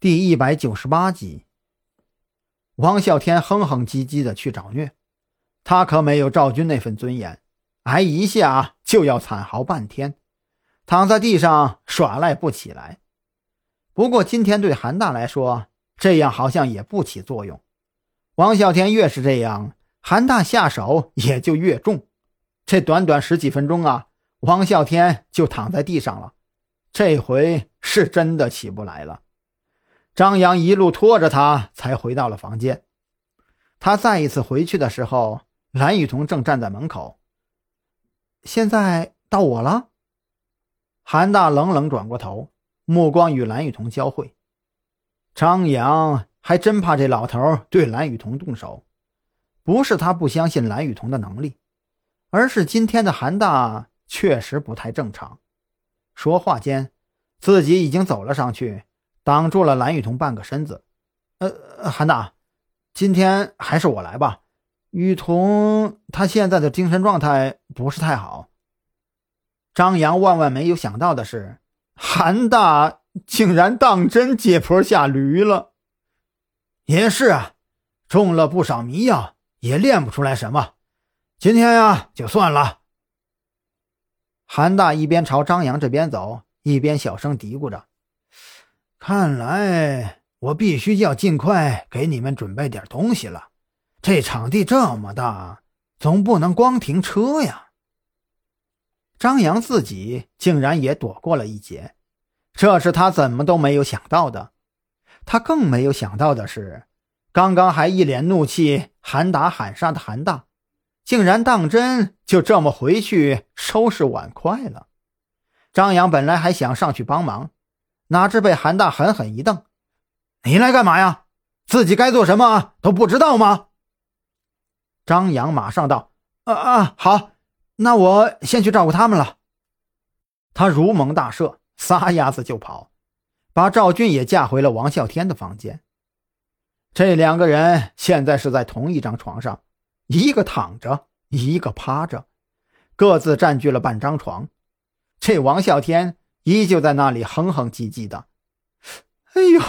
第一百九十八集，王啸天哼哼唧唧的去找虐，他可没有赵军那份尊严，挨一下就要惨嚎半天，躺在地上耍赖不起来。不过今天对韩大来说，这样好像也不起作用。王啸天越是这样，韩大下手也就越重。这短短十几分钟啊，王啸天就躺在地上了，这回是真的起不来了。张扬一路拖着他，才回到了房间。他再一次回去的时候，蓝雨桐正站在门口。现在到我了。韩大冷冷转过头，目光与蓝雨桐交汇。张扬还真怕这老头对蓝雨桐动手，不是他不相信蓝雨桐的能力，而是今天的韩大确实不太正常。说话间，自己已经走了上去。挡住了蓝雨桐半个身子，呃，韩大，今天还是我来吧。雨桐他现在的精神状态不是太好。张扬万万没有想到的是，韩大竟然当真借坡下驴了。也是啊，中了不少迷药，也练不出来什么。今天呀，就算了。韩大一边朝张扬这边走，一边小声嘀咕着。看来我必须要尽快给你们准备点东西了。这场地这么大，总不能光停车呀。张扬自己竟然也躲过了一劫，这是他怎么都没有想到的。他更没有想到的是，刚刚还一脸怒气喊打喊杀的韩大，竟然当真就这么回去收拾碗筷了。张扬本来还想上去帮忙。哪知被韩大狠狠一瞪：“你来干嘛呀？自己该做什么都不知道吗？”张扬马上道：“啊啊，好，那我先去照顾他们了。”他如蒙大赦，撒丫子就跑，把赵俊也架回了王啸天的房间。这两个人现在是在同一张床上，一个躺着，一个趴着，各自占据了半张床。这王啸天。依旧在那里哼哼唧唧的，哎呦，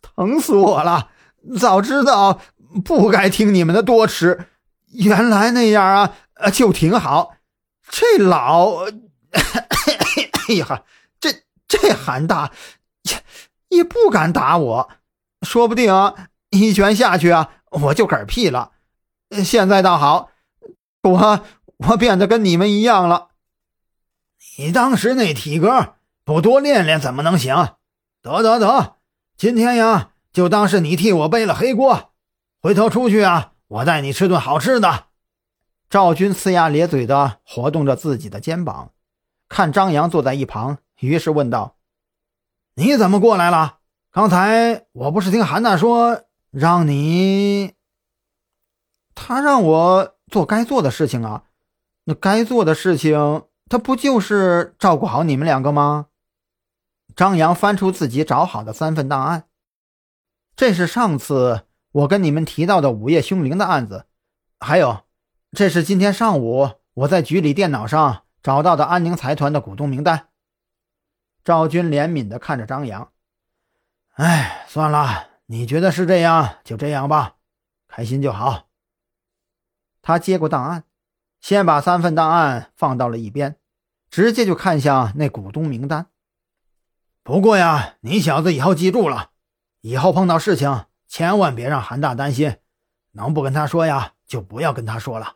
疼死我了！早知道不该听你们的多吃，原来那样啊，就挺好。这老，哎呀，这这韩大也也不敢打我，说不定啊一拳下去啊，我就嗝屁了。现在倒好，我我变得跟你们一样了。你当时那体格。不多练练怎么能行？得得得，今天呀，就当是你替我背了黑锅。回头出去啊，我带你吃顿好吃的。赵军呲牙咧嘴的活动着自己的肩膀，看张扬坐在一旁，于是问道：“你怎么过来了？刚才我不是听韩大说让你……他让我做该做的事情啊。那该做的事情，他不就是照顾好你们两个吗？”张扬翻出自己找好的三份档案，这是上次我跟你们提到的午夜凶铃的案子，还有，这是今天上午我在局里电脑上找到的安宁财团的股东名单。赵军怜悯地看着张扬，哎，算了，你觉得是这样就这样吧，开心就好。他接过档案，先把三份档案放到了一边，直接就看向那股东名单。不过呀，你小子以后记住了，以后碰到事情千万别让韩大担心，能不跟他说呀，就不要跟他说了。